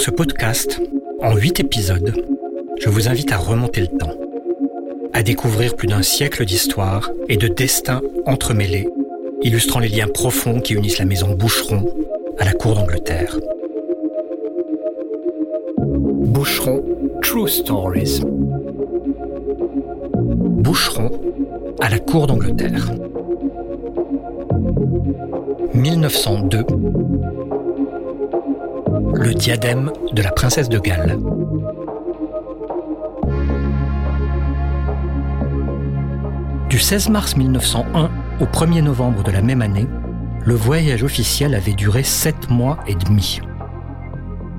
ce podcast, en huit épisodes, je vous invite à remonter le temps, à découvrir plus d'un siècle d'histoire et de destins entremêlés, illustrant les liens profonds qui unissent la maison Boucheron à la cour d'Angleterre. Boucheron True Stories. Boucheron à la cour d'Angleterre. 1902. Le diadème de la princesse de Galles. Du 16 mars 1901 au 1er novembre de la même année, le voyage officiel avait duré sept mois et demi.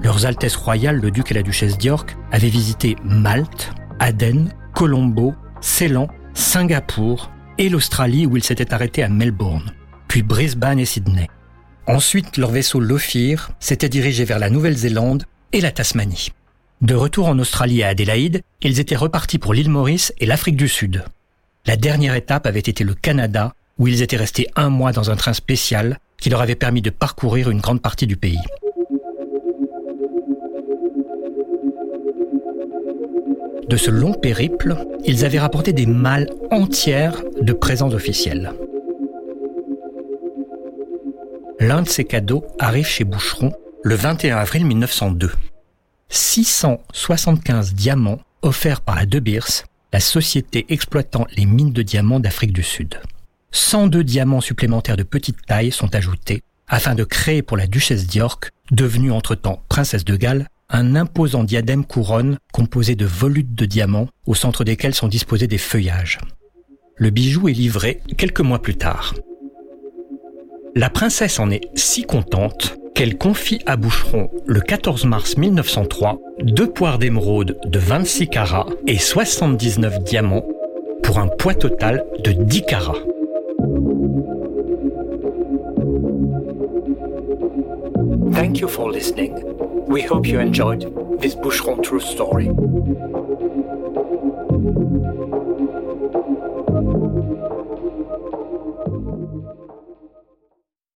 Leurs Altesses royales, le duc et la duchesse d'York, avaient visité Malte, Aden, Colombo, Ceylan, Singapour et l'Australie où ils s'étaient arrêtés à Melbourne, puis Brisbane et Sydney. Ensuite, leur vaisseau l'Ophir s'était dirigé vers la Nouvelle-Zélande et la Tasmanie. De retour en Australie à Adélaïde, ils étaient repartis pour l'île Maurice et l'Afrique du Sud. La dernière étape avait été le Canada, où ils étaient restés un mois dans un train spécial qui leur avait permis de parcourir une grande partie du pays. De ce long périple, ils avaient rapporté des malles entières de présents officiels. L'un de ces cadeaux arrive chez Boucheron le 21 avril 1902. 675 diamants offerts par la De Beers, la société exploitant les mines de diamants d'Afrique du Sud. 102 diamants supplémentaires de petite taille sont ajoutés afin de créer pour la duchesse d'York, devenue entre-temps princesse de Galles, un imposant diadème couronne composé de volutes de diamants au centre desquels sont disposés des feuillages. Le bijou est livré quelques mois plus tard. La princesse en est si contente qu'elle confie à Boucheron le 14 mars 1903 deux poires d'émeraude de 26 carats et 79 diamants pour un poids total de 10 carats. Thank you for listening. We hope you enjoyed this Boucheron True Story.